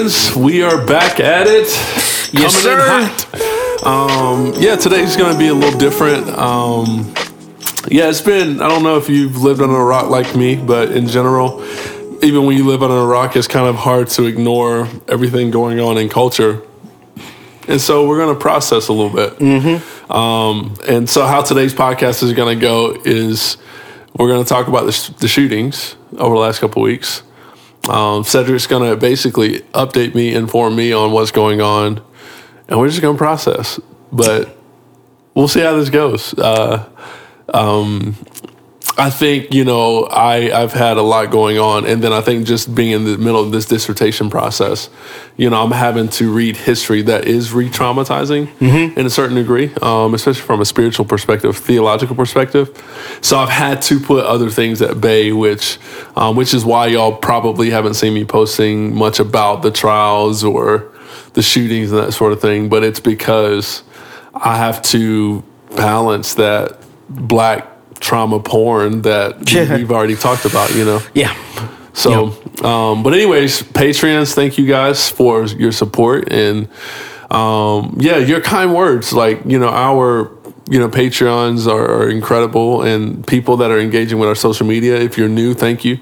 friends, we are back at it. Yes, sir. Um, yeah, today's going to be a little different. Um, yeah, it's been, I don't know if you've lived under a rock like me, but in general, even when you live under a rock, it's kind of hard to ignore everything going on in culture. And so we're going to process a little bit. Mm-hmm. Um, and so, how today's podcast is going to go is we're going to talk about the, sh- the shootings over the last couple weeks. Um, Cedric's going to basically update me, inform me on what's going on, and we're just going to process. But we'll see how this goes. Uh, um, I think you know I I've had a lot going on, and then I think just being in the middle of this dissertation process, you know, I'm having to read history that is re-traumatizing in a certain degree, um, especially from a spiritual perspective, theological perspective. So I've had to put other things at bay, which um, which is why y'all probably haven't seen me posting much about the trials or the shootings and that sort of thing. But it's because I have to balance that black trauma porn that we- we've already talked about, you know. Yeah. So, um, but anyways, Patreons, thank you guys for your support and um, yeah, your kind words. Like you know, our you know Patreons are, are incredible, and people that are engaging with our social media. If you're new, thank you.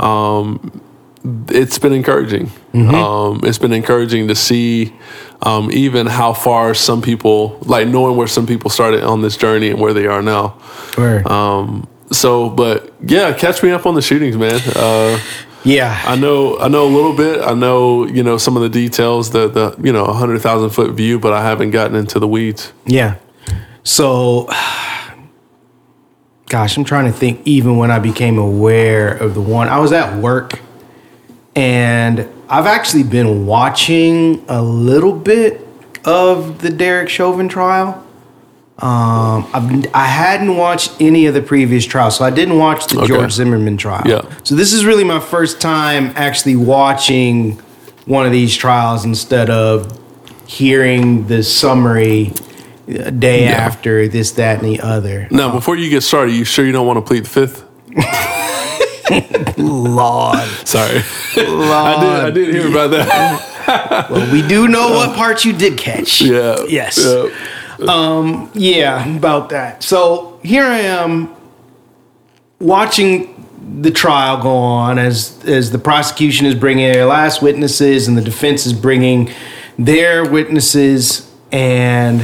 Um, it's been encouraging. Um, it's been encouraging to see um, even how far some people, like knowing where some people started on this journey and where they are now. Word. Um, so, but yeah, catch me up on the shootings, man. Uh, yeah. I know, I know a little bit. I know, you know, some of the details, the the you know, hundred thousand foot view, but I haven't gotten into the weeds. Yeah. So, gosh, I'm trying to think. Even when I became aware of the one, I was at work, and I've actually been watching a little bit of the Derek Chauvin trial. Um, I've, I hadn't watched any of the previous trials, so I didn't watch the Okay. George Zimmerman trial. Yeah. So this is really my first time actually watching one of these trials instead of hearing the summary uh, day Yeah. after this, that, and the other. Now, before you get started, you sure you don't want to plead the fifth? Lord, Sorry, I did. I did hear about that. well, we do know what parts you did catch. yeah. Yes. Yeah. Um, yeah, about that. So here I am watching the trial go on as as the prosecution is bringing their last witnesses and the defense is bringing their witnesses and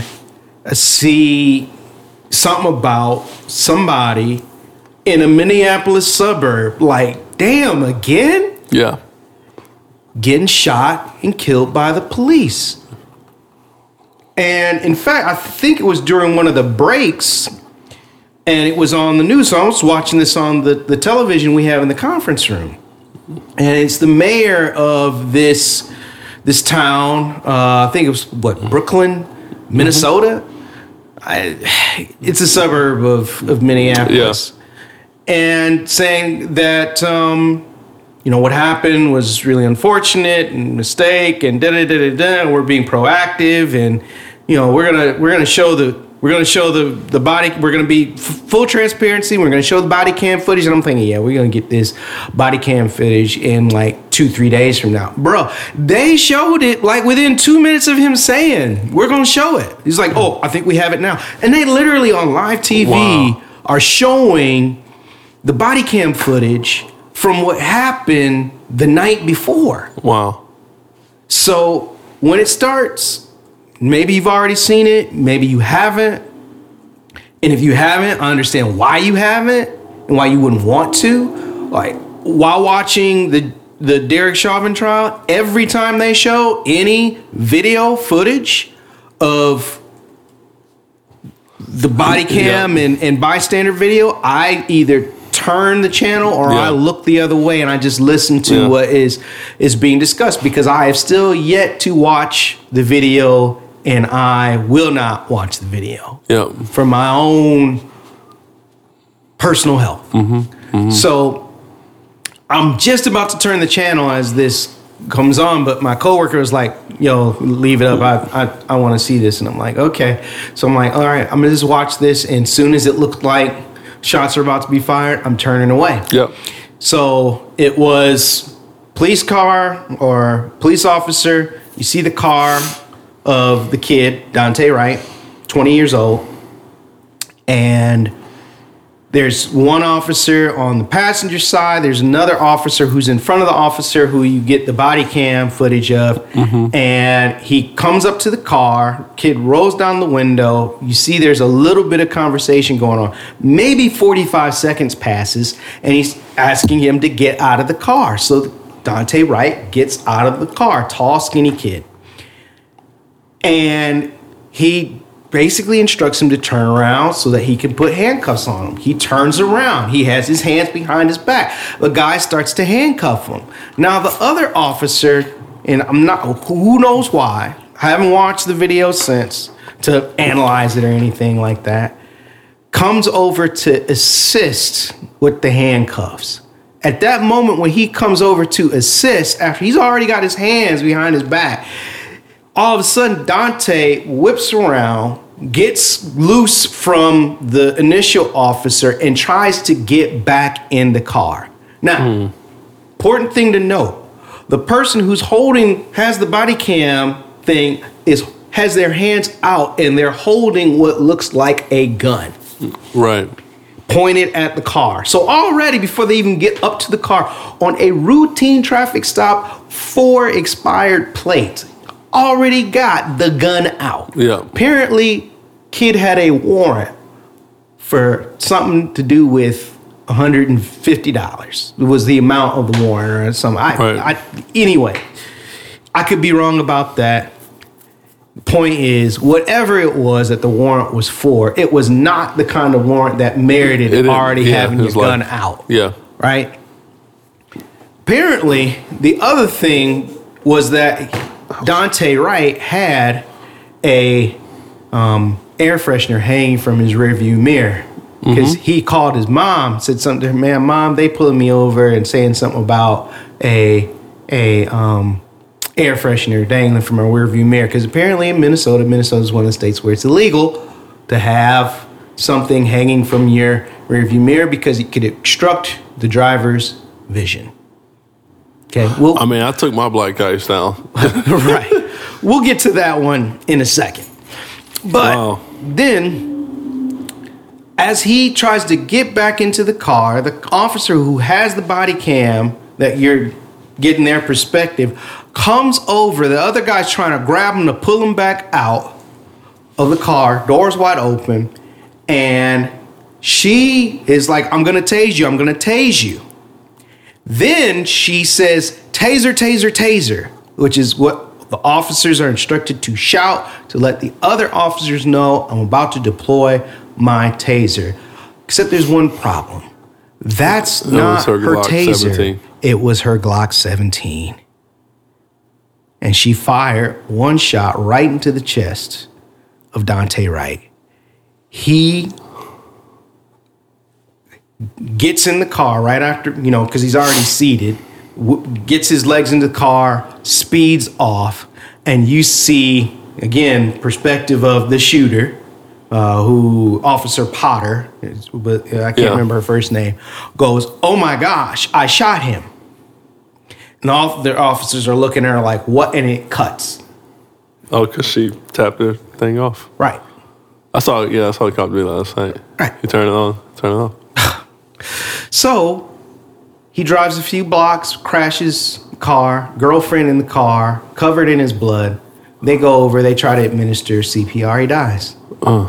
I see something about somebody in a Minneapolis suburb like damn again Yeah. getting shot and killed by the police. And in fact, I think it was during one of the breaks, and it was on the news. So I was watching this on the, the television we have in the conference room. And it's the mayor of this this town. Uh, I think it was what Brooklyn, Minnesota. I, it's a suburb of of Minneapolis, and saying that um, you know what happened was really unfortunate and mistake and da da da da da. We're being proactive and you know we're gonna we're gonna show the we're gonna show the the body. We're gonna be f- full transparency. We're gonna show the body cam footage. And I'm thinking, yeah, we're gonna get this body cam footage in like two three days from now, bro. They showed it like within two minutes of him saying we're gonna show it. He's like, oh, I think we have it now, and they literally on live TV Wow. are showing the body cam footage from what happened the night before. Wow. So when it starts, maybe you've already seen it, maybe you haven't. And if you haven't, I understand why you haven't and why you wouldn't want to. Like while watching the the Derek Chauvin trial, every time they show any video footage of the body cam Yeah. and, and bystander video, I either turn the channel or Yeah. I look the other way and I just listen to Yeah. what is is being discussed because I have still yet to watch the video and I will not watch the video Yeah. for my own personal health. Mm-hmm. So I'm just about to turn the channel as this comes on, but my coworker was like, "Yo, leave it up. I I, I want to see this." And I'm like, "Okay." So I'm like, "All right, I'm gonna just watch this." And soon as it looked like shots are about to be fired, I'm turning away. Yep. So it was police car or police officer. You see the car of the kid, Daunte Wright, 20 years old. And there's one officer on the passenger side. There's another officer who's in front of the officer who you get the body cam footage of. Mm-hmm. And he comes up to the car. Kid rolls down the window. You see there's a little bit of conversation going on. Maybe 45 seconds passes, and he's asking him to get out of the car. So Daunte Wright gets out of the car, tall, skinny kid. And he basically instructs him to turn around so that he can put handcuffs on him. He turns around. He has his hands behind his back. The guy starts to handcuff him. Now the other officer, and I'm not who knows why. I haven't watched the video since to analyze it or anything like that. Comes over to assist with the handcuffs. At that moment when he comes over to assist after he's already got his hands behind his back, all of a sudden Daunte whips around, gets loose from the initial officer, and tries to get back in the car. Now, hmm. important thing to note the person who's holding has the body cam thing is has their hands out and they're holding what looks like a gun Right. pointed at the car. So already before they even get up to the car on a routine traffic stop for expired plates, already got the gun out. Yeah. Apparently, kid had a warrant for something to do with $150. It was the amount of the warrant or something. I, Right. I, anyway, I could be wrong about that. Point is, whatever it was that the warrant was for, it was not the kind of warrant that merited It didn't- already yeah, having it your was like- gun out Yeah. right? Apparently, the other thing was that Daunte Wright had a um, air freshener hanging from his rearview mirror because he called his mom, said something to her, man, mom, they pulling me over and saying something about a a um, air freshener dangling from our rearview mirror. Because apparently in Minnesota, Minnesota is one of the states where it's illegal to have something hanging from your rearview mirror because it could obstruct the driver's vision. Okay, well, I mean, I took my black guys down. right. We'll get to that one in a second. But Wow. then, as he tries to get back into the car, the officer who has the body cam that you're getting their perspective comes over. The other guy's trying to grab him to pull him back out of the car, doors wide open, and she is like, I'm gonna tase you, I'm gonna tase you. Then she says, Taser, taser, taser, which is what the officers are instructed to shout to let the other officers know I'm about to deploy my taser. Except there's one problem. That's not her her, taser. 17. It was her Glock 17. And she fired one shot right into the chest of Daunte Wright. He gets in the car right after, you know, because he's already seated, w- gets his legs into the car, speeds off, and you see, again, perspective of the shooter, uh, who Officer Potter, but uh, I can't Yeah. remember her first name, goes, Oh my gosh, I shot him. And all the officers are looking at her like, What? And it cuts. Oh, because she tapped the thing off. Right. I saw. Yeah, I saw the cop do that last night. Right. You turn it on, turn it off. So he drives a few blocks, crashes car, girlfriend in the car, covered in his blood. They go over, they try to administer CPR, he dies. Uh.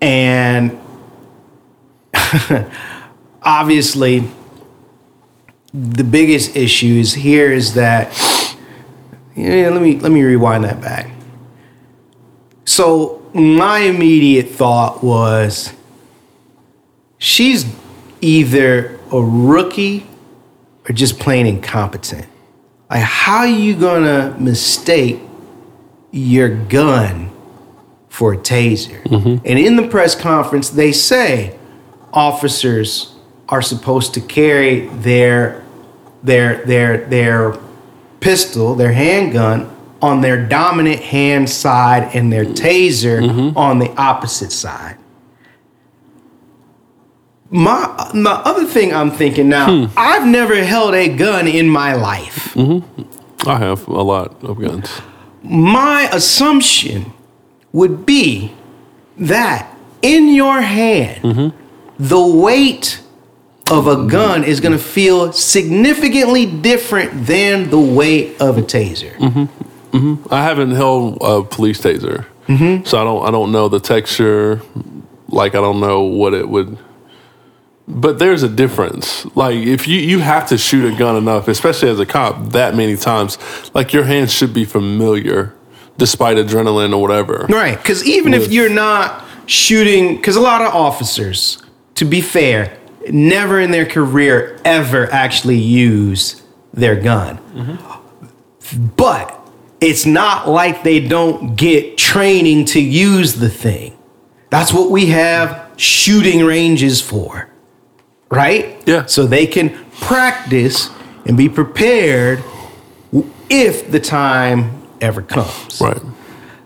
And obviously, the biggest issue is here is that yeah, let me let me rewind that back. So my immediate thought was she's either a rookie or just plain incompetent. Like, how are you gonna mistake your gun for a taser? Mm-hmm. And in the press conference, they say officers are supposed to carry their their their their pistol, their handgun, on their dominant hand side and their mm. taser mm-hmm. on the opposite side. My my other thing I'm thinking now, hmm. I've never held a gun in my life. Mm-hmm. I have a lot of guns. My assumption would be that in your hand, mm-hmm. the weight of a gun is going to feel significantly different than the weight of a taser. Mm-hmm. I haven't held a police taser, Mm-hmm. so I don't. I don't know the texture. Like I don't know what it would. But there's a difference. Like if you you have to shoot a gun enough, especially as a cop, that many times, like your hands should be familiar, despite adrenaline or whatever. Right. Because even if you're not shooting, because a lot of officers, to be fair, never in their career ever actually use their gun. But it's not like they don't get training to use the thing. That's what we have shooting ranges for. Right? Yeah. So they can practice and be prepared if the time ever comes. Right.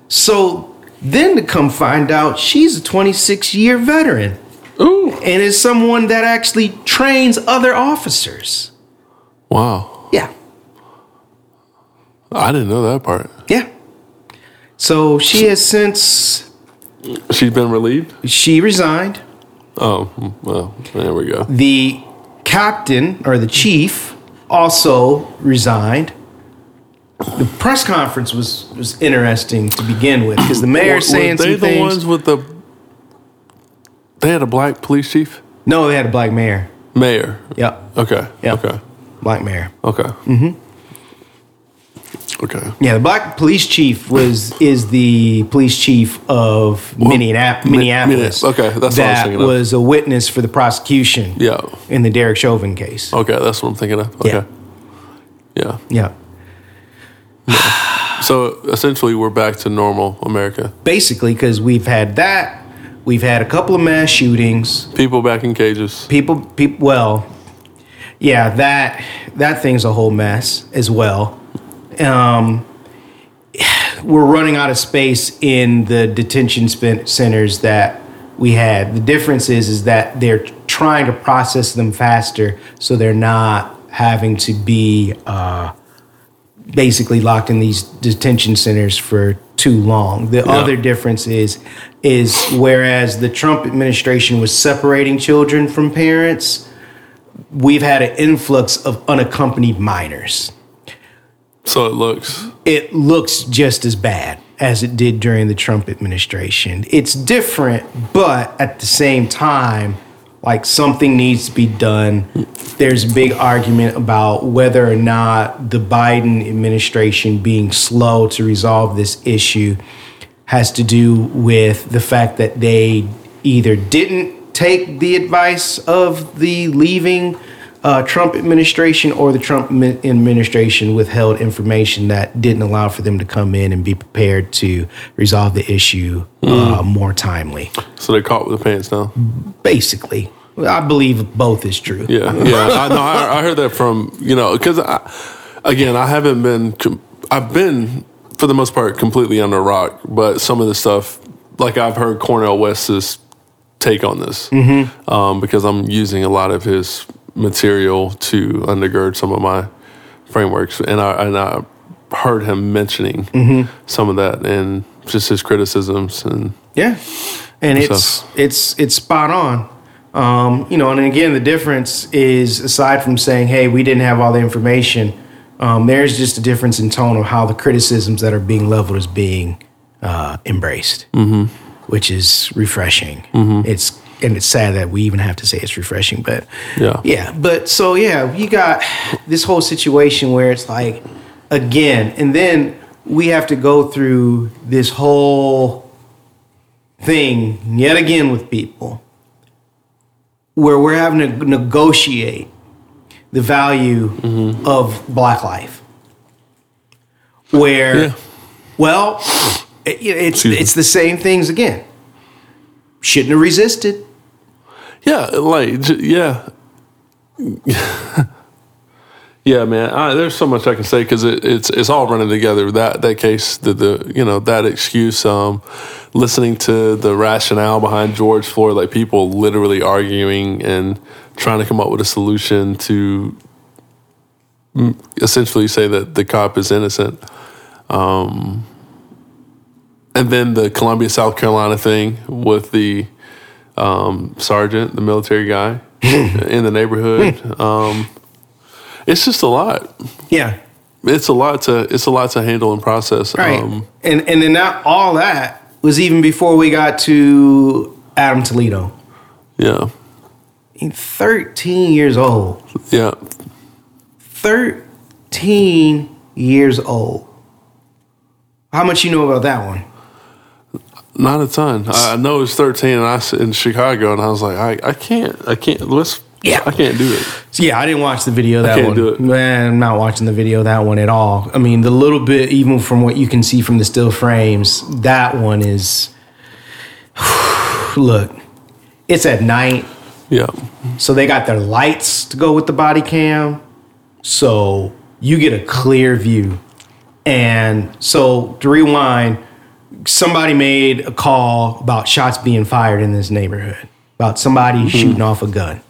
So then to come find out she's a 26 year veteran Ooh. and is someone that actually trains other officers. Wow. Yeah. I didn't know that part. Yeah. So she has since She's been relieved. she resigned. Oh, well, there we go. The captain or the chief also resigned. The press conference was was interesting to begin with because the mayor Were- saying were they some the things. ones with the? They had a black police chief, no, they had a black mayor. mayor. Yep, Okay. Yep. Okay. black mayor. Okay. Mm-hmm. Okay. Yeah, the black police chief was is the police chief of Minneap- Mi- Minneapolis. Okay, that's what I was that thinking of. was a witness for the prosecution. Yeah. in the Derek Chauvin case. Okay, that's what I'm thinking of. Okay. Yeah. Yeah. Yeah, So essentially, we're back to normal America. basically because we've had that. We've had a couple of mass shootings. People back in cages. People, people. Well, yeah, that that thing's a whole mess as well. Um, we're running out of space in the detention centers that we had. The difference is is that they're trying to process them faster, so they're not having to be uh, basically locked in these detention centers for too long. The other difference is is whereas the Trump administration was separating children from parents, we've had an influx of unaccompanied minors So it looks. it looks just as bad as it did during the Trump administration. It's different, but at the same time, like something needs to be done. There's a big argument about whether or not the Biden administration being slow to resolve this issue has to do with the fact that they either didn't take the advice of the leaving uh, Trump administration or the Trump administration withheld information that didn't allow for them to come in and be prepared to resolve the issue uh, more timely. So they're caught with the pants down. Basically, I believe both is true. Yeah, yeah. I know. I, I heard that from you know because again, I haven't been. I've been for the most part completely under a rock, but some of the stuff, like I've heard Cornel West's take on this, um, because I'm using a lot of his material to undergird some of my frameworks, and I and I heard him mentioning some of that and just his criticisms and Yeah, and it's stuff. it's it's spot on. Um, you know, and again, the difference is aside from saying, "Hey, we didn't have all the information," um, there's just a difference in tone of how the criticisms that are being leveled is being uh, embraced, mm-hmm. which is refreshing. It's and it's sad that we even have to say it's refreshing, but Yeah. yeah. But so yeah, you got this whole situation where it's like again, and then we have to go through this whole thing yet again with people where we're having to negotiate the value mm-hmm. of black life. Where, Yeah. well, it- it's Excuse me. it's the same things again. Shouldn't have resisted. Yeah, like yeah, yeah, man. I, there's so much I can say because it, it's it's all running together. That that case, the the you know that excuse, um, listening to the rationale behind George Floyd, like people literally arguing and trying to come up with a solution to essentially say that the cop is innocent. Um, and then the Columbia, South Carolina thing with the um, sergeant, the military guy in the neighborhood. Um, it's just a lot. Yeah. It's a lot to it's a lot to handle and process. Right. Um, and and then that, all that was even before we got to Adam Toledo. yeah, He's 13 years old. yeah, 13 years old. How much you know about that one? Not a ton. I I know it's thirteen, and I was in Chicago, and I was like, I, I can't, I can't. Let's, Yeah. I can't do it. Yeah, I didn't watch the video that can't one. do it. Man, I'm not watching the video that one at all. I mean, the little bit, even from what you can see from the still frames, that one is. Look, it's at night. Yeah, So they got their lights to go with the body cam. So you get a clear view. And so to rewind, somebody made a call about shots being fired in this neighborhood, about somebody mm-hmm. shooting off a gun.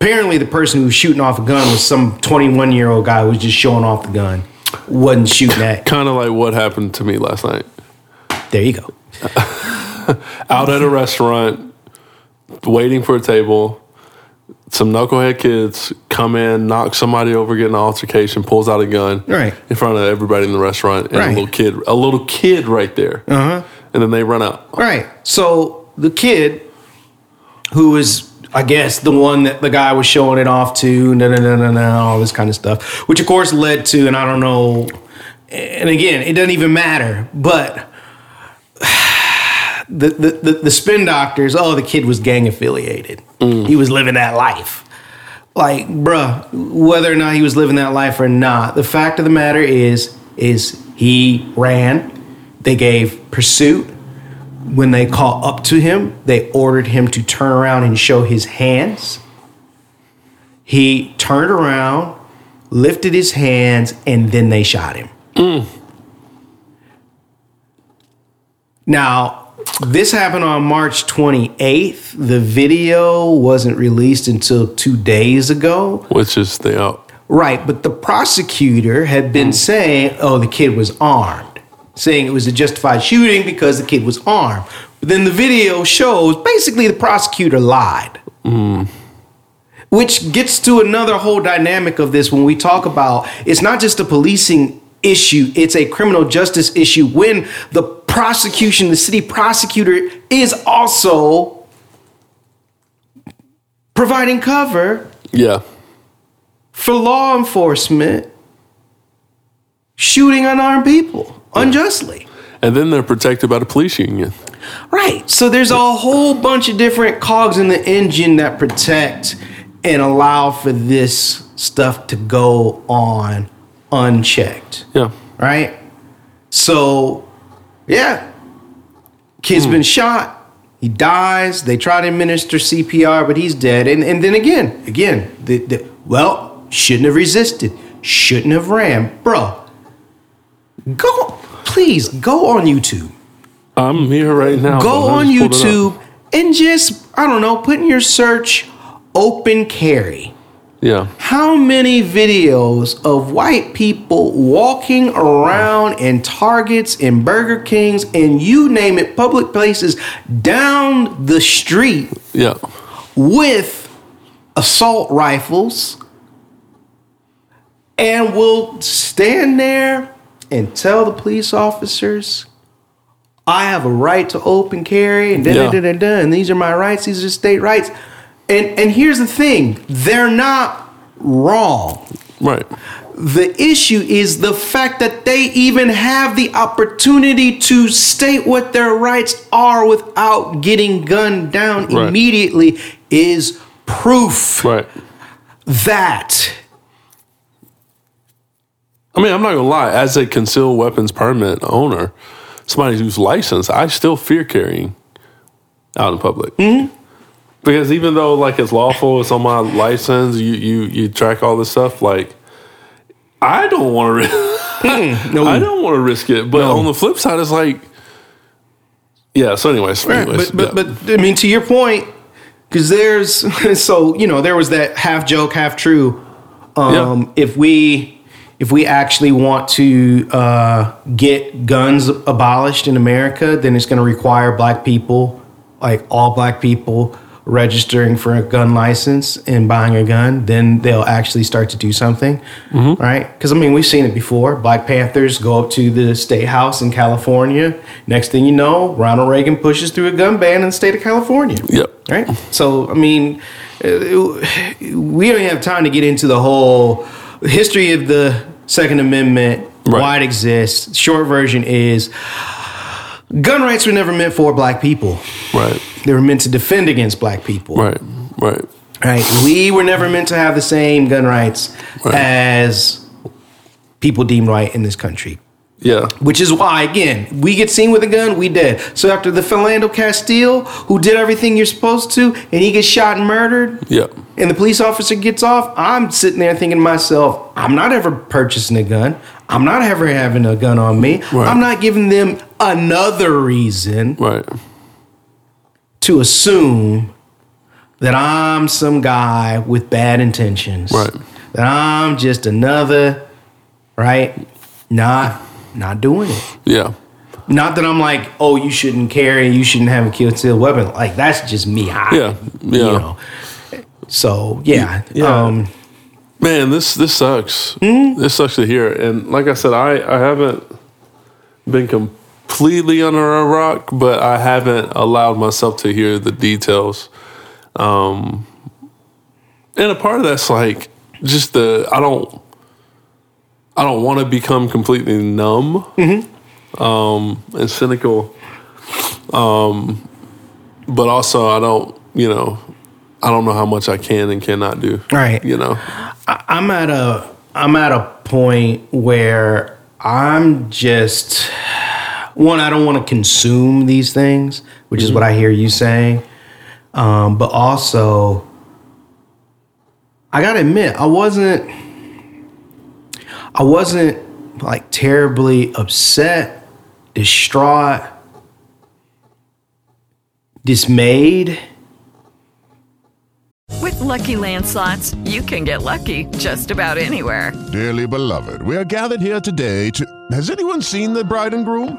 Apparently, the person who was shooting off a gun was some 21 year old guy who was just showing off the gun, wasn't shooting at. kind of like what happened to me last night. There you go. Out at a restaurant, waiting for a table. Some knucklehead kids come in, knock somebody over, get an altercation, pulls out a gun Right. in front of everybody in the restaurant, and Right. a little kid, a little kid right there, uh-huh. and then they run out. Right. So the kid, who is, I guess, the one that the guy was showing it off to, no, no, no, no, no, all this kind of stuff, which of course led to, and I don't know, and again, it doesn't even matter, but the the, the, the spin doctors, oh, the kid was gang affiliated. Mm. He was living that life. Like, bruh, whether or not he was living that life or not, the fact of the matter is, is he ran. They gave pursuit. When they caught up to him, they ordered him to turn around and show his hands. He turned around, lifted his hands, and then they shot him. Mm. Now, this happened on March 28th. The video wasn't released until two days ago. Which is the out. Right, but the prosecutor had been saying, oh, the kid was armed, saying it was a justified shooting because the kid was armed. But then the video shows basically the prosecutor lied. Mm. Which gets to another whole dynamic of this when we talk about it's not just a policing issue, it's a criminal justice issue when the prosecution, the city prosecutor, is also providing cover Yeah, for law enforcement shooting unarmed people unjustly. and then they're protected by the police union. Right. So there's a whole bunch of different cogs in the engine that protect and allow for this stuff to go on unchecked. Yeah, Right? So, yeah. Kid's hmm. been shot. He dies. They try to administer CPR, but he's dead. And, and then again, again, the, the, well, shouldn't have resisted. Shouldn't have ran. Bro, go, please, go on YouTube. I'm here right now. Go on just pulled it up. YouTube and just, I don't know, put in your search open carry. Yeah, How many videos of white people walking around in Targets and Burger Kings and you name it, public places down the street yeah, with assault rifles and will stand there and tell the police officers, I have a right to open carry and da da da da da, and these are my rights, these are state rights. And and here's the thing, they're not wrong. right. The issue is the fact that they even have the opportunity to state what their rights are without getting gunned down Right. immediately is proof Right. that I mean, I'm not gonna lie. As a concealed weapons permit owner, somebody who's licensed, I still fear carrying out in public. Mm-hmm. Because even though like it's lawful, it's on my license. You you you track all this stuff. Like, I don't want to. no, I don't want to risk it. But on the flip side, it's like, yeah. So, anyways, anyways but but yeah. but I mean to your point, because there's so you know there was that half joke, half true. Um, If we if we actually want to uh, get guns abolished in America, then it's going to require black people, like all black people, registering for a gun license and buying a gun. Then they'll actually start to do something, Mm-hmm. right? Because I mean we've seen it before. Black Panthers go up to the state house in California. Next thing you know, Ronald Reagan pushes through a gun ban in the state of California Yep. right? So, I mean, uh, we don't have time to get into the whole history of the Second Amendment, Right. why it exists. Short version is gun rights were never meant for black people. Right. They were meant to defend against black people. Right. Right. Right. We were never meant to have the same gun rights Right. as people deemed right in this country. Yeah. Which is why, again, we get seen with a gun, we dead. So after the Philando Castile, who did everything you're supposed to, and he gets shot and murdered, Yep. and the police officer gets off, I'm sitting there thinking to myself, I'm not ever purchasing a gun. I'm not ever having a gun on me. Right. I'm not giving them another reason Right. To assume that I'm some guy with bad intentions. Right. That I'm just another, right? Not not doing it. Yeah. Not that I'm like, oh, you shouldn't carry, you shouldn't have a concealed weapon. Like that's just me. I, Yeah. Yeah. You know. So yeah. Yeah. Um, Man, this this sucks. Hmm? This sucks to hear. And like I said, I I haven't been completely under a rock, but I haven't allowed myself to hear the details. Um, and a part of that's like just the I don't I don't want to become completely numb um, and cynical. Um, but also I don't you know I don't know how much I can and cannot do. Right. You know. I'm at a I'm at a point where I'm just one. I don't want to consume these things, which is what I hear you saying. Um, but also, I gotta admit, I wasn't. I wasn't like terribly upset, distraught, dismayed. With Lucky Land slots, you can get lucky just about anywhere. Dearly beloved, we are gathered here today to. Has anyone seen the bride and groom?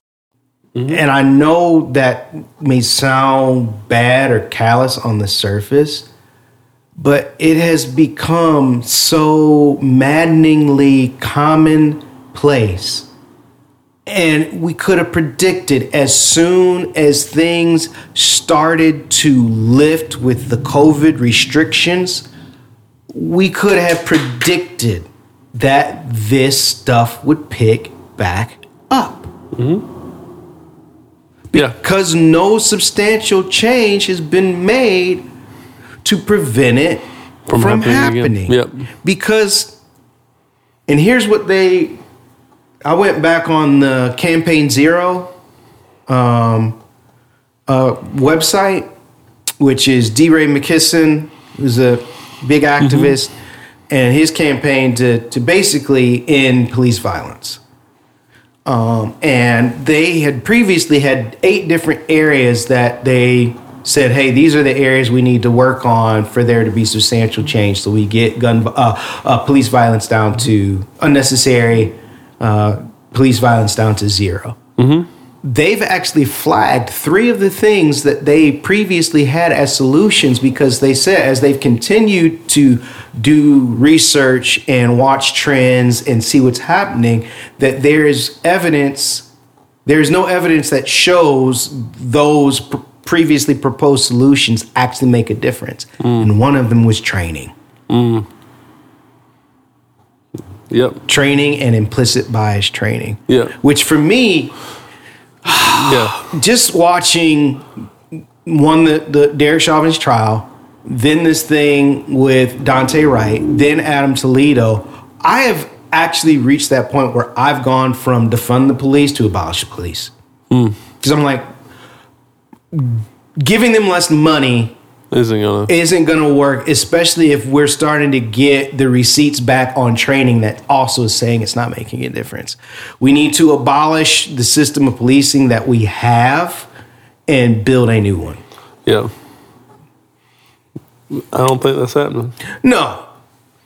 Mm-hmm. And I know that may sound bad or callous on the surface, but it has become so maddeningly commonplace. And we could have predicted as soon as things started to lift with the COVID restrictions, we could have predicted that this stuff would pick back up Yeah. Because no substantial change has been made to prevent it from, From happening. happening. Yep. Because, and here's what they, I went back on the campaign zero, um, uh, website, which is DeRay Mckesson, who's a big activist, and his campaign to, to basically end police violence. Um, and they had previously had eight different areas that they said, "Hey, these are the areas we need to work on for there to be substantial change, so we get gun uh, uh, police violence down to unnecessary uh, police violence down to 0 They've actually flagged three of the things that they previously had as solutions because they said, as they've continued to do research and watch trends and see what's happening, that there is evidence there's no evidence that shows those pr- previously proposed solutions actually make a difference. Mm. And one of them was training. Mm. Yep. Training and implicit bias training. Yeah. Which for me, Yeah. just watching one the, the Derek Chauvin's trial, then this thing with Daunte Wright, then Adam Toledo, I have actually reached that point where I've gone from defund the police to abolish the police. Hmm. Because I'm like, giving them less money Isn't gonna. isn't to work, especially if we're starting to get the receipts back on training that also is saying it's not making a difference. We need to abolish the system of policing that we have and build a new one. Yeah. I don't think that's happening. No.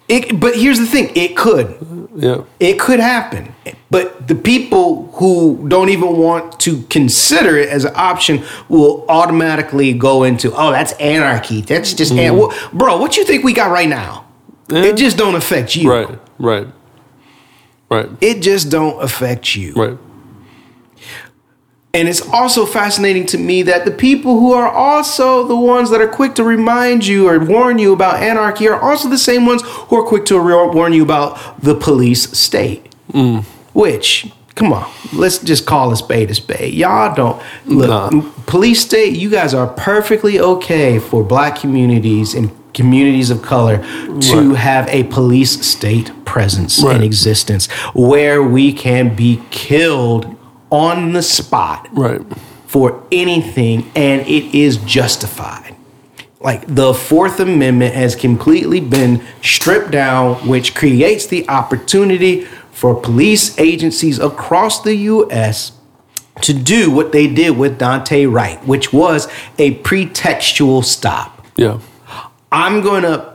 It, but here's the thing it could. Yeah. It could happen. But the people who don't even want to consider it as an option will automatically go into, oh, that's anarchy. That's just, an- mm-hmm. Well, bro, what you think we got right now? It just don't affect you. Right. Right. Right. It just don't affect you. Right. And it's also fascinating to me that the people who are also the ones that are quick to remind you or warn you about anarchy are also the same ones who are quick to re- warn you about the police state. Mm. Which, come on, let's just call a spade a spade. Y'all don't look. Nah. Police state, you guys are perfectly okay for black communities and communities of color to Right. have a police state presence Right. in existence where we can be killed on the spot Right. for anything and it is justified. Like the Fourth Amendment has completely been stripped down, which creates the opportunity for police agencies across the US to do what they did with Daunte Wright, which was a pretextual stop. Yeah. I'm going to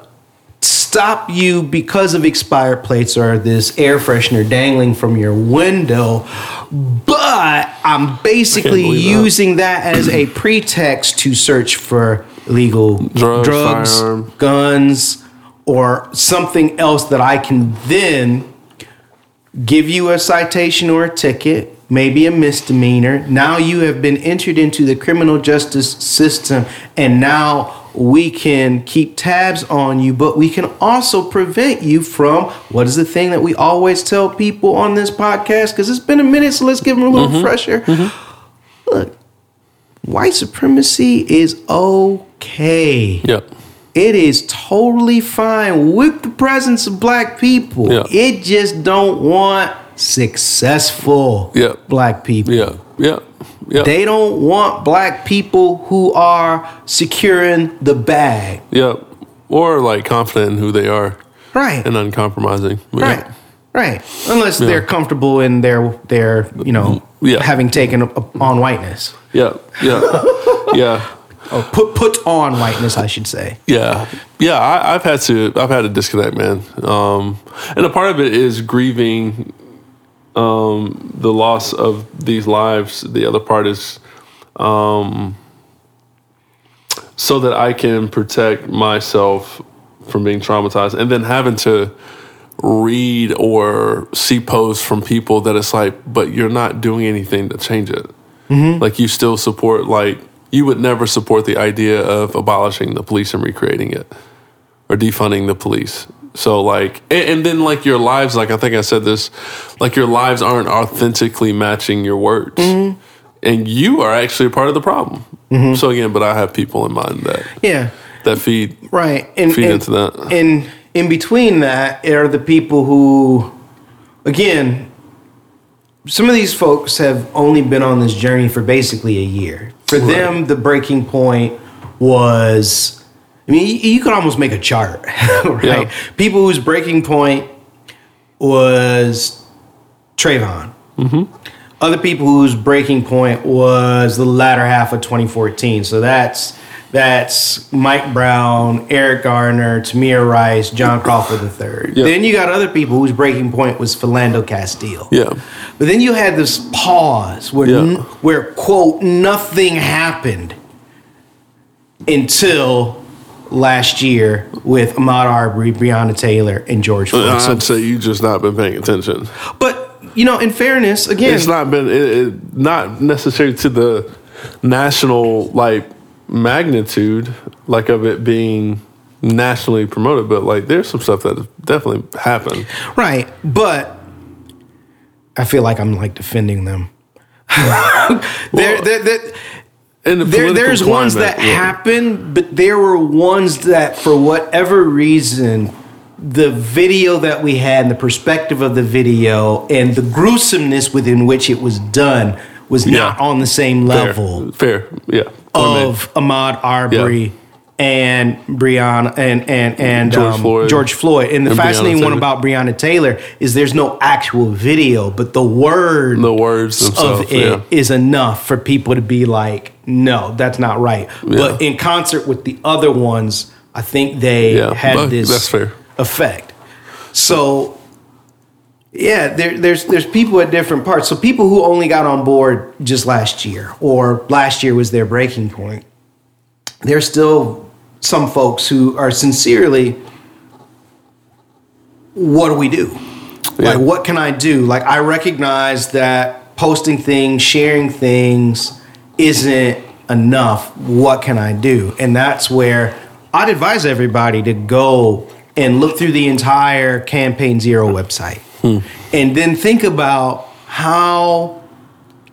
stop you because of expired plates or this air freshener dangling from your window, but I'm basically believe that. using that as a pretext to search for legal Drugs, drugs firearm. guns, or something else that I can then give you a citation or a ticket, maybe a misdemeanor. Now you have been entered into the criminal justice system, and now we can keep tabs on you, but we can also prevent you from what is the thing that we always tell people on this podcast? Because it's been a minute, so let's give them a little mm-hmm. refresher. Mm-hmm. Look, white supremacy is okay. Yeah. It is totally fine with the presence of black people. Yeah. It just don't want successful Yeah. black people. Yeah. Yeah. Yeah. They don't want black people who are securing the bag. yeah. Or like confident in who they are Right. and uncompromising. Yeah. Right. Right. Unless they're comfortable in their their, you know, having taken on whiteness. Yeah. Yeah. yeah. Or put put on whiteness, I should say. Yeah, yeah. I, I've had to. I've had to disconnect, man. Um, and a part of it is grieving um, the loss of these lives. The other part is um, so that I can protect myself from being traumatized, and then having to read or see posts from people that it's like, but you're not doing anything to change it. Like you still support like you would never support the idea of abolishing the police and recreating it or defunding the police. So like and, and then like your lives like I think I said this like your lives aren't authentically matching your words. Mm-hmm. And you are actually a part of the problem. Mm-hmm. So again, but I have people in mind that Yeah. that feed Right. And, Feed and- into that. And in between that are the people who, again, some of these folks have only been on this journey for basically a year. For them, the breaking point was. I mean, you, you could almost make a chart, right? Yeah. People whose breaking point was Trayvon. Mm-hmm. Other people whose breaking point was the latter half of 2014. So that's that's Mike Brown, Eric Garner, Tamir Rice, John Crawford III. Yeah. Then you got other people whose breaking point was Philando Castile. Yeah. But then you had this pause where, Yeah. n- where quote, nothing happened until last year with Ahmaud Arbery, Breonna Taylor, and George Floyd. So- I'd say you just not been paying attention. but, you know, in fairness, again, It's not been it, it, not necessarily to the national like magnitude like of it being nationally promoted, but like there's some stuff that definitely happened. right. But I feel like I'm like defending them. there, there, there, In the there, there's ones that yeah. happened, but there were ones that, for whatever reason, the video that we had and the perspective of the video and the gruesomeness within which it was done was not on the same level Fair, yeah. Point of Ahmaud Arbery Yeah. and Breonna and and and George um, Floyd. George Floyd. And the And Breonna fascinating one Taylor. about Breonna Taylor is there's no actual video, but the word The words of it is yeah. enough for people to be like, no, that's not right. But in concert with the other ones, I think they Yeah, had this effect. So yeah, there, there's there's people at different parts. So people who only got on board just last year, or last year was their breaking point. There's still some folks who are sincerely, what do we do? Yeah. Like, what can I do? Like, I recognize that posting things, sharing things isn't enough. What can I do? And that's where I'd advise everybody to go and look through the entire Campaign Zero website and then think about how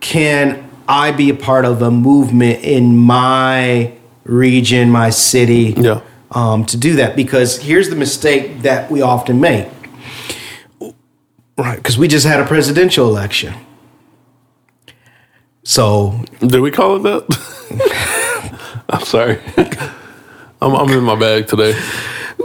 can I be a part of a movement in my region, my city, Yeah. um, to do that? Because here's the mistake that we often make. Right, because we just had a presidential election. So Did we call it that? I'm sorry. I'm, I'm in my bag today.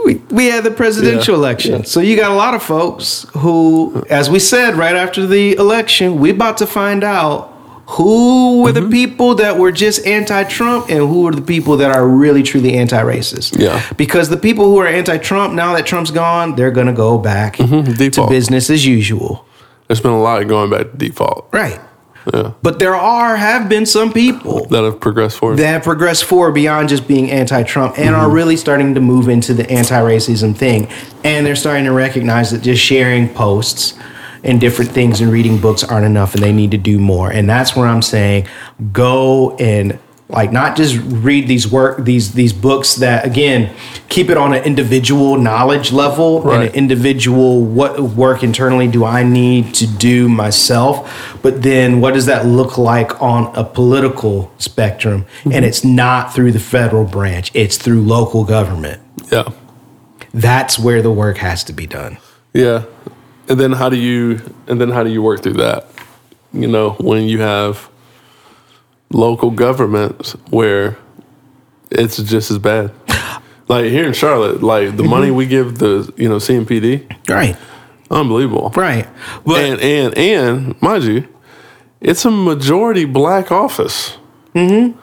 we, we had the presidential Yeah, election. So you got a lot of folks who, as we said right after the election, we about to find out who were Mm-hmm. the people that were just anti-Trump and who were the people that are really truly anti-racist. Yeah. Because the people who are anti-Trump now that Trump's gone, they're going to go back to Mm-hmm. Default. business as usual. There's been a lot going back to default Right. Yeah. But there are have been some people that have progressed forward. that have progressed forward beyond just being anti-Trump and are mm-hmm. really starting to move into the anti-racism thing. And they're starting to recognize that just sharing posts and different things and reading books aren't enough and they need to do more. And that's where I'm saying go and like not just read these work these these books that again keep it on an individual knowledge level and an individual what work internally do I need to do myself? But then what does that look like on a political spectrum? And mm-hmm. it's not through the federal branch. It's through local government. Yeah. that's where the work has to be done. Yeah. And then how do you and then how do you work through that? You know, when you have local governments where it's just as bad. Like here in Charlotte, like the money we give the, you know, CMPD, right unbelievable. right but and and and mind you, it's a majority black office. Mm-hmm.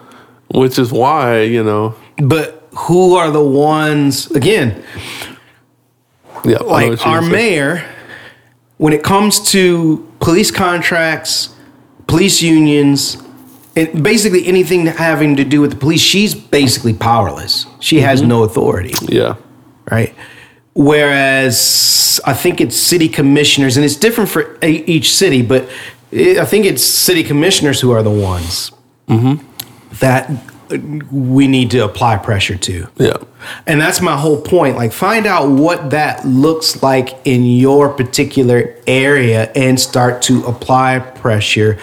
Which is why, you know, but who are the ones again yeah, I know what like our saying. mayor when it comes to police contracts police unions and basically anything having to do with the police she's basically powerless she Mm-hmm. has no authority Yeah. right whereas i think it's city commissioners and it's different for a- each city but it, i think it's city commissioners who are the ones that uh, we need to apply pressure to Yeah. and that's my whole point. Like, find out what that looks like in your particular area and start to apply pressure,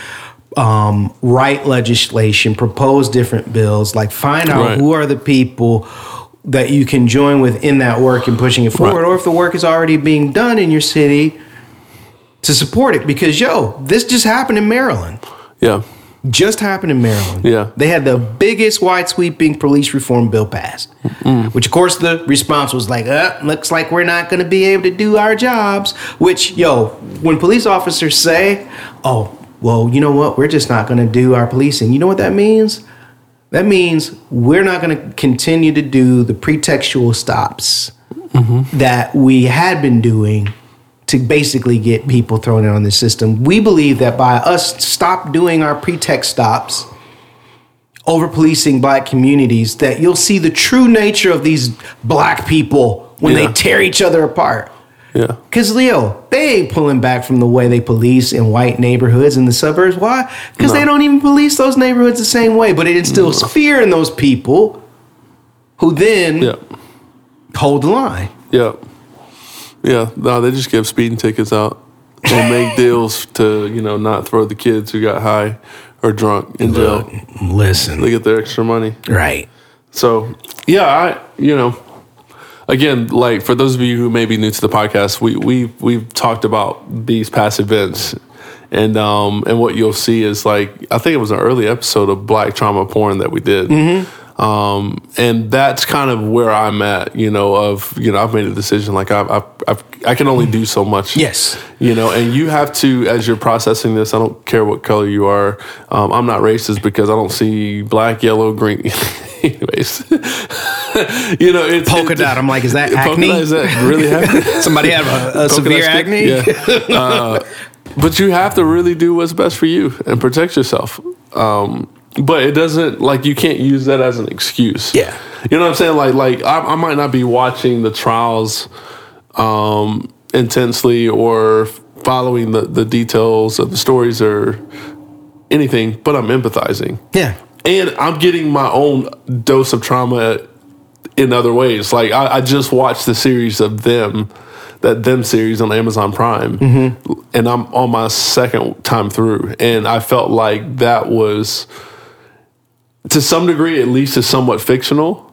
um, write legislation, propose different bills. Like, find out Right. who are the people that you can join with in that work and pushing it forward. Right. Or if the work is already being done in your city, to support it because yo, this just happened in Maryland. Yeah. Just happened in Maryland. Yeah. They had the biggest wide sweeping police reform bill passed. Which of course the response was like, uh, looks like we're not gonna be able to do our jobs. Which, yo, when police officers say, Oh, well, you know what, we're just not gonna do our policing, you know what that means? That means we're not going to continue to do the pretextual stops mm-hmm. that we had been doing to basically get people thrown in on the system. We believe that by us stop doing our pretext stops, over policing black communities, that you'll see the true nature of these black people when Yeah. they tear each other apart. Yeah. Because Leo, they ain't pulling back from the way they police in white neighborhoods in the suburbs. Why? Because they don't even police those neighborhoods the same way. But it instills fear in those people who then Yeah. hold the line. Yeah. Yeah. No, they just give speeding tickets out and make deals to, you know, not throw the kids who got high or drunk in jail. Listen. They get their extra money. Right. So, yeah, I, you know, again, like for those of you who may be new to the podcast, we we we've talked about these past events, and um and what you'll see is like I think it was an early episode of Black Trauma Porn that we did. Um, and that's kind of where I'm at, you know, of, you know, I've made a decision, like I've, I've, I've I can only do so much. Yes. You know, and you have to, as you're processing this, I don't care what color you are. Um, I'm not racist because I don't see black, yellow, green. Anyways, you know, it's Polka dot. I'm like, is that acne? dot, is that really happening? Somebody have a, a severe acne? Yeah. Uh, but you have to really do what's best for you and protect yourself. Um, but it doesn't like you can't use that as an excuse. Yeah. you know what I'm saying. Like, like I, I might not be watching the trials um, intensely or following the the details of the stories or anything, but I'm empathizing Yeah. And I'm getting my own dose of trauma in other ways. Like I, I just watched the series of them, that them series on Amazon Prime, mm-hmm. and I'm on my second time through, and I felt like that was, to some degree, at least, is somewhat fictional,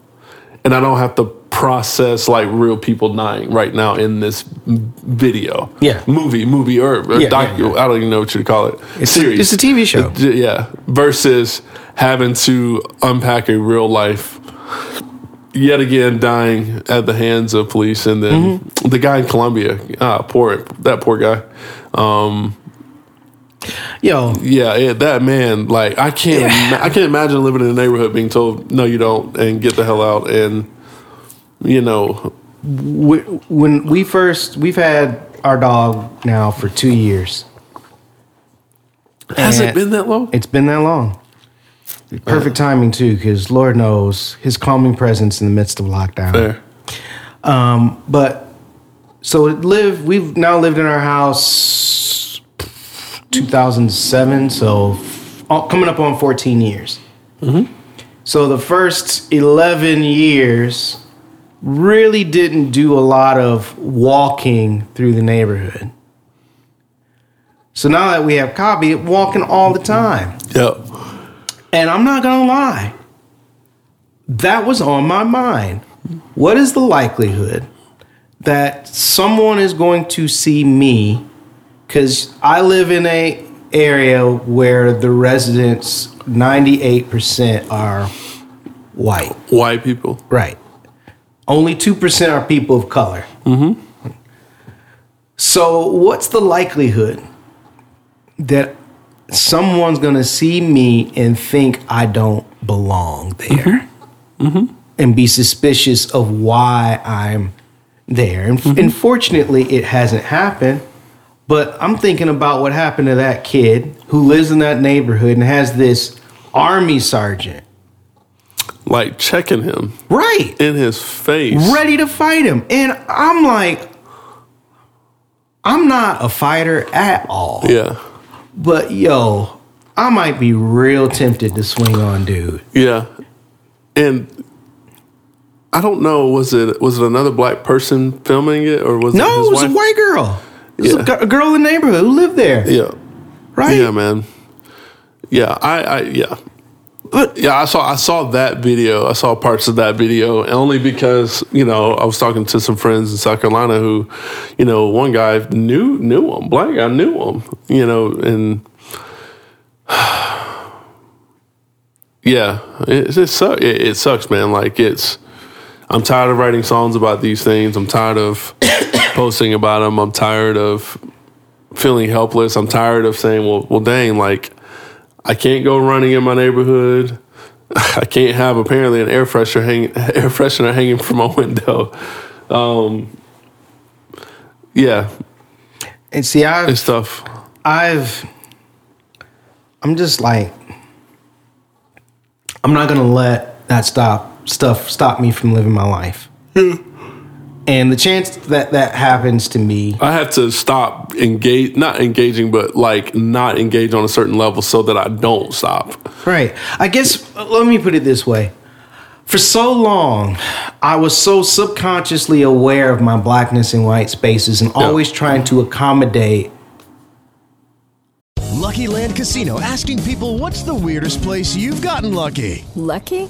and I don't have to process like real people dying right now in this video, Yeah. movie, movie, or, or Yeah, docu. yeah, yeah. I don't even know what you call it. It's a- it's a TV show. J- yeah, versus having to unpack a real life yet again dying at the hands of police and then Mm-hmm. the guy in Columbia ah poor that poor guy um Yo, yeah, yeah that man like I can't ima- I can't imagine living in a neighborhood being told no you don't and get the hell out and you know when we first, we've had our dog now for two years. has it been that long It's been that long. Perfect timing too, because Lord knows his calming presence in the midst of lockdown. Fair. Um, but so it lived. We've now lived in our house 2007, so f- coming up on 14 years. So the first 11 years really didn't do a lot of walking through the neighborhood. So now that we have Cobby, walking all the time. yeah And I'm not gonna lie, that was on my mind. What is the likelihood that someone is going to see me? Because I live in a area where the residents, 98% are white. white people Right. Only 2% are people of color. Mm-hmm. So, what's the likelihood that someone's going to see me and think I don't belong there? Mm-hmm. And be suspicious of why I'm there. And mm-hmm. unfortunately, it hasn't happened. But I'm thinking about what happened to that kid who lives in that neighborhood and has this army sergeant. like checking him Right. in his face ready to fight him. And I'm like, I'm not a fighter at all. yeah But yo, I might be real tempted to swing on dude. Yeah, and I don't know. Was it was it another black person filming it, or was No, it No, it was a white girl. It was a Yeah. a girl in the neighborhood who lived there. Yeah, Right? yeah, man. Yeah, I, I, yeah. Yeah, I saw I saw that video. I saw parts of that video only because you know I was talking to some friends in South Carolina who, you know, one guy knew knew him, black guy knew him, you know, and yeah, it it, it it sucks, man. Like it's, I'm tired of writing songs about these things. I'm tired of posting about them. I'm tired of feeling helpless. I'm tired of saying, well, well, dang, like I can't go running in my neighborhood. I can't have apparently an air freshener hanging air freshener hanging from my window. Um, yeah, And see, I've it's tough. I've I'm just like I'm not gonna let that stop stuff stop me from living my life. And the chance that that happens to me, I have to stop engage, not engaging, but like not engage on a certain level so that I don't stop. right? I guess let me put it this way. For so long, I was so subconsciously aware of my blackness in white spaces and always trying to accommodate Lucky Land Casino asking people what's the weirdest place you've gotten lucky? Lucky?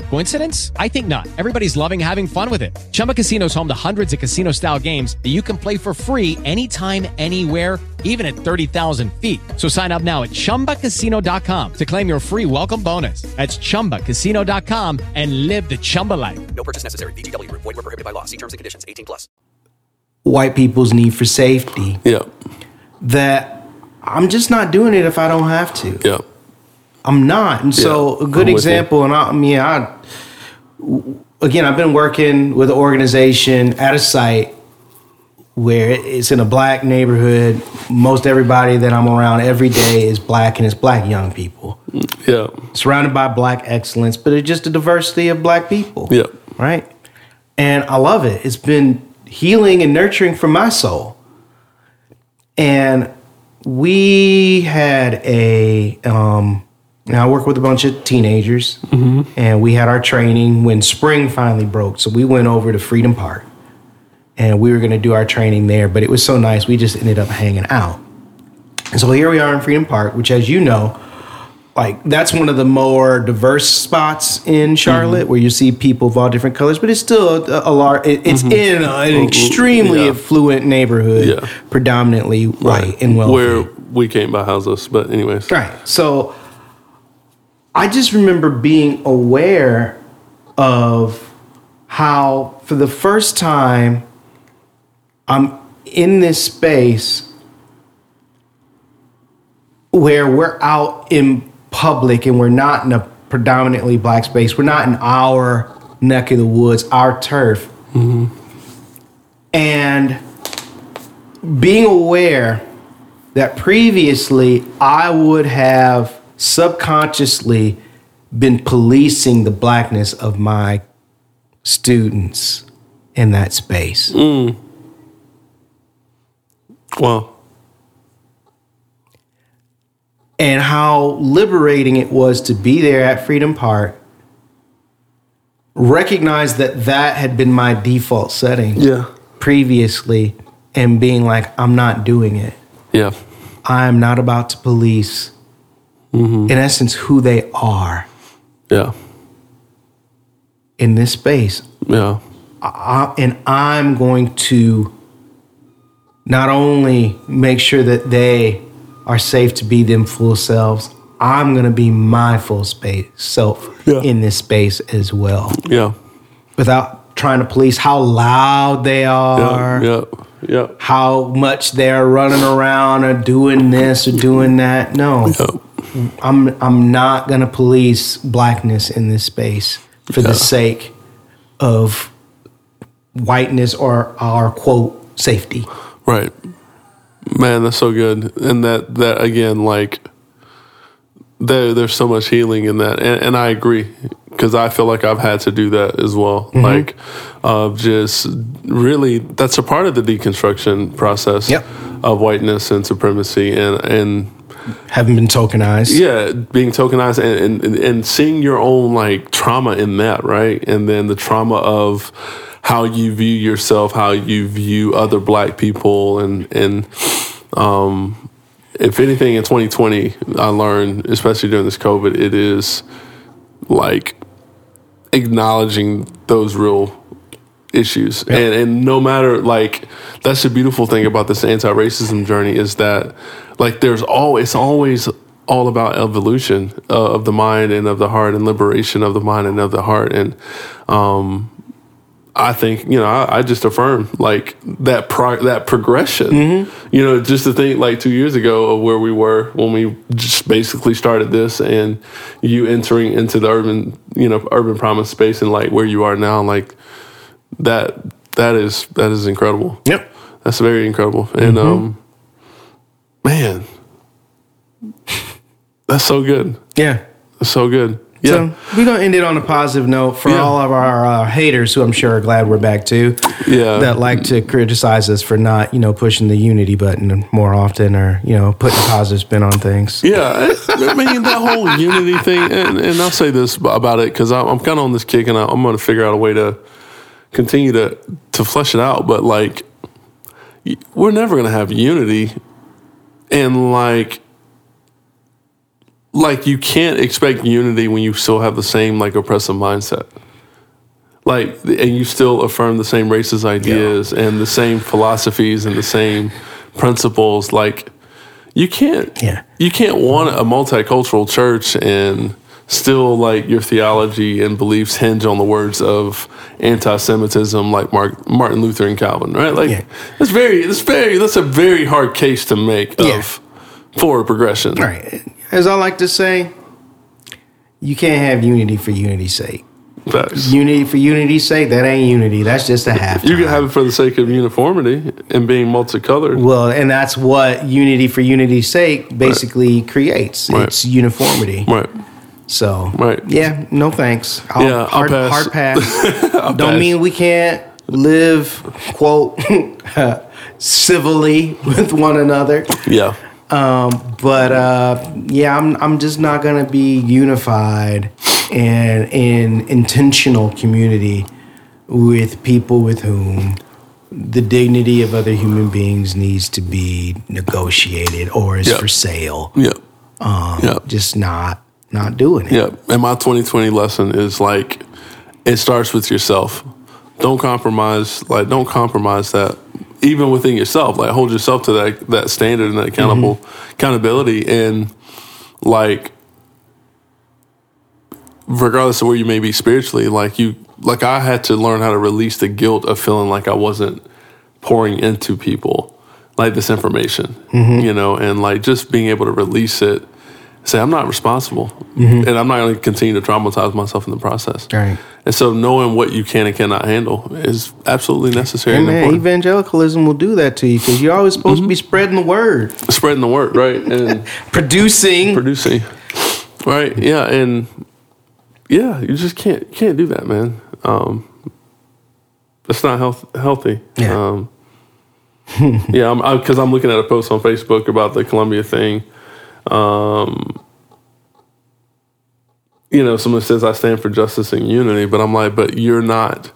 Coincidence? I think not. Everybody's loving having fun with it. Chumba Casino is home to hundreds of casino-style games that you can play for free anytime, anywhere, even at 30,000 feet. So sign up now at ChumbaCasino.com to claim your free welcome bonus. That's ChumbaCasino.com and live the Chumba life. No purchase necessary. VGW Group. Void were prohibited by law. See terms and conditions. 18 plus. white people's need for safety. Yeah. That I'm just not doing it if I don't have to. Yeah. I'm not. And so a good you. example, and I, I mean, I again, I've been working with an organization at a site where it's in a black neighborhood. Most everybody that I'm around every day is black, and it's black young people. Yeah. Surrounded by black excellence, but it's just a diversity of black people. Yeah. Right. And I love it. It's been healing and nurturing for my soul. And we had a um now I work with a bunch of teenagers mm-hmm. and we had our training when spring finally broke. So we went over to Freedom Park and we were gonna do our training there, but it was so nice we just ended up hanging out. And so here we are in Freedom Park, which as you know, like that's one of the more diverse spots in mm-hmm. Charlotte where you see people of all different colors, but it's still a, a large. It, it's mm-hmm. in a- an extremely Yeah. affluent neighborhood, Yeah. predominantly white and wealthy. Where we can't buy houses, but anyways. Right. So I just remember being aware of how, for the first time, I'm in this space where we're out in public and we're not in a predominantly black space. We're not in our neck of the woods, our turf. Mm-hmm. And being aware that previously I would have subconsciously been policing the blackness of my students in that space. Mm. Well, and how liberating it was to be there at Freedom Park. Recognize that that had been my default setting Yeah. previously, and being like, I'm not doing it. Yeah. I am not about to police, Mm-hmm. in essence, who they are Yeah. in this space. Yeah. I, and I'm going to not only make sure that they are safe to be them full selves, I'm going to be my full space self in this space as well. Yeah. Without trying to police how loud they are, Yeah. Yeah. how much they're running around or doing this or doing that. No. I'm I'm not going to police blackness in this space for the sake of whiteness or our quote safety. Right. Man, that's so good. And that that again, like there there's so much healing in that, and, and I agree because I feel like I've had to do that as well. Mhm. Like of just really that's a part of the deconstruction process Yep. of whiteness and supremacy and and Haven't been tokenized. yeah, being tokenized and, and and seeing your own like trauma in that, right? And then the trauma of how you view yourself, how you view other black people and and um if anything in 2020 I learned, especially during this COVID, it is like acknowledging those real issues and and no matter like that's the beautiful thing about this anti-racism journey is that like there's always it's always all about evolution uh, of the mind and of the heart and liberation of the mind and of the heart and um I think you know I, I just affirm like that pro- that progression. You know, just to think like two years ago of where we were when we just basically started this, and you entering into the urban you know urban promise space and like where you are now, like that that is that is incredible. Yep, that's very incredible, and Mhm. um, man, that's so good. Yeah. That's so good. Yeah. So we're gonna end it on a positive note for all of our uh, haters, who I'm sure are glad we're back too. Yeah. That like to criticize us for not, you know, pushing the unity button more often, or you know, putting a positive spin on things. Yeah, I mean that whole unity thing, and, and I'll say this about it because I'm kind of on this kick, and I- I'm going to figure out a way to continue to to flesh it out. But like, we're never going to have unity, and like, like you can't expect unity when you still have the same like oppressive mindset. Like, and you still affirm the same racist ideas and the same philosophies and the same principles. Like, you can't yeah. you can't want a multicultural church and still like your theology and beliefs hinge on the words of anti-Semitism like Mark, Martin Luther and Calvin, right? Like that's very that's very that's a very hard case to make of forward progression. Right. As I like to say, you can't have unity for unity's sake. Unity for unity's sake, that ain't unity. That's just a half. You can have it for the sake of uniformity and being multicolored. Well, and that's what unity for unity's sake basically creates. Right. It's uniformity. Right. So, right. Yeah, no thanks. I'll, Yeah, I'll hard, pass. hard pass. I'll Don't pass. mean we can't live, quote, civilly with one another. Yeah. Um, but uh, yeah, I'm I'm just not gonna be unified and in intentional community with people with whom the dignity of other human beings needs to be negotiated or is Yeah. for sale. Yeah. Um, Yeah. just not not doing it. Yeah, and my 2020 lesson is like it starts with yourself. Don't compromise. Like don't compromise that even within yourself. Like hold yourself to that that standard and that accountable accountability and like regardless of where you may be spiritually, like you like I had to learn how to release the guilt of feeling like I wasn't pouring into people like this information. Mhm. You know, and like just being able to release it say I'm not responsible, Mhm. and I'm not going to continue to traumatize myself in the process. Right. And so, knowing what you can and cannot handle is absolutely necessary and man, evangelicalism will do that to you because you're always supposed to be spreading the word, Spreading the word, right, and producing, producing, right, yeah, and yeah, you just can't can't do that, man. Um, it's not health, healthy. Yeah. Um, yeah, I'm because I'm looking at a post on Facebook about the Columbia thing. Um, you know, someone says I stand for justice and unity, but I'm like, but you're not.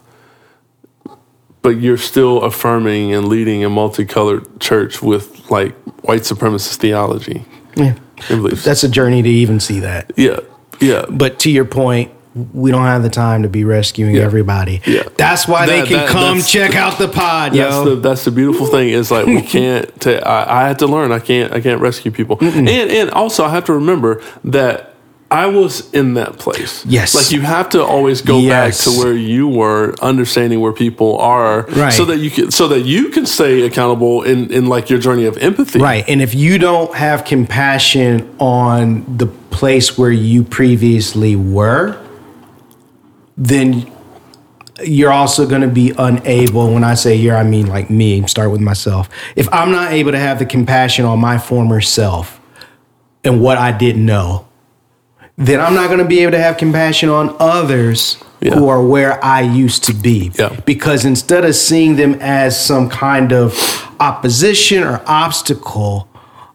But you're still affirming and leading a multicolored church with like white supremacist theology. Yeah. That's a journey to even see that. Yeah. Yeah. But to your point, we don't have the time to be rescuing everybody. Yeah. That's why they can that- come check out the pod, That's yo. the that's the beautiful thing is like we can't. ta- I, I had to learn. I can't. I can't rescue people. And and also I have to remember that I was in that place. Yes. Like you have to always go Yes. back to where you were, understanding where people are, Right. So that you can so that you can stay accountable in in like your journey of empathy. Right. And if you don't have compassion on the place where you previously were, then you're also going to be unable. When I say you're, I mean like me. Start with myself. If I'm not able to have the compassion on my former self and what I didn't know, then I'm not going to be able to have compassion on others who are where I used to be. yeah. Because instead of seeing them as some kind of opposition or obstacle,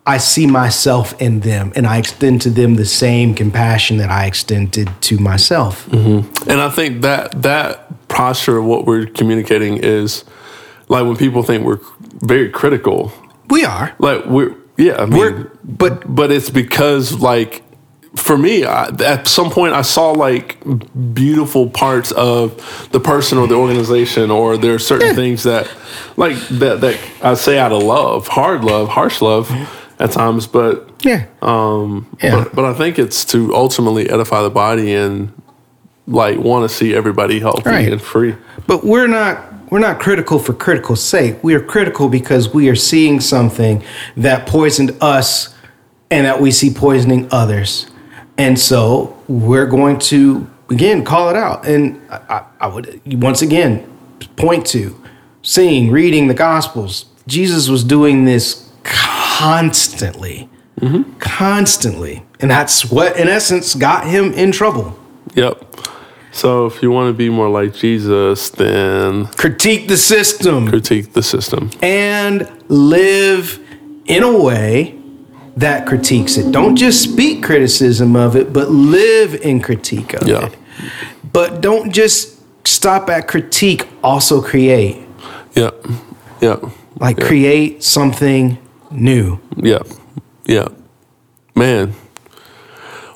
I see myself in them and I extend to them the same compassion that I extended to myself. Mm-hmm. And I think that that posture of what we're communicating is like when people think we're very critical. We are. Like we're yeah, I mean, but but it's because like for me, I, at some point, I saw like beautiful parts of the person or the organization, or there are certain things that, like that, that I say out of love, hard love, harsh love, at times. But yeah, um, Yeah. But, but I think it's to ultimately edify the body and like want to see everybody healthy Right. and free. But we're not we're not critical for critical sake. We are critical because we are seeing something that poisoned us and that we see poisoning others. And so we're going to again call it out. And I, I, I would once again point to seeing, reading the gospels. Jesus was doing this constantly. Constantly. And that's what in essence got him in trouble. Yep. So if you want to be more like Jesus, then critique the system. Critique the system. and live in a way that critiques it. Don't just speak criticism of it, but live in critique of it. But don't just stop at critique, also create. Yep. Yep. Like create something new. Yep. Yep. Man.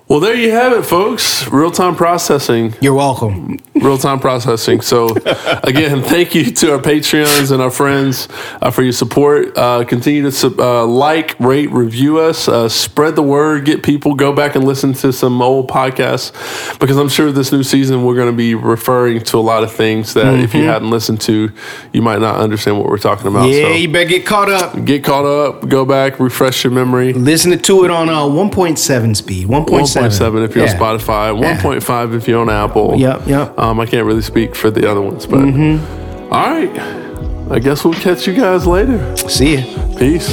Well, there you have it, folks. Real time processing. You're welcome. Real time processing. So, again, thank you to our Patreons and our friends uh, for your support. Uh, continue to uh, like, rate, review us, uh, spread the word, get people, go back and listen to some old podcasts because I'm sure this new season we're going to be referring to a lot of things that if you Mhm. hadn't listened to, you might not understand what we're talking about. yeah, so you better get caught up. get caught up, go back, refresh your memory. Listen to it on uh, 1.7 speed. 1.7. 1.7 if you're Yeah. on Spotify, Yeah. 1.5 if you're on Apple. Yep, yep. Um, I can't really speak for the other ones, but Mhm. all right. I guess we'll catch you guys later. See ya. Peace.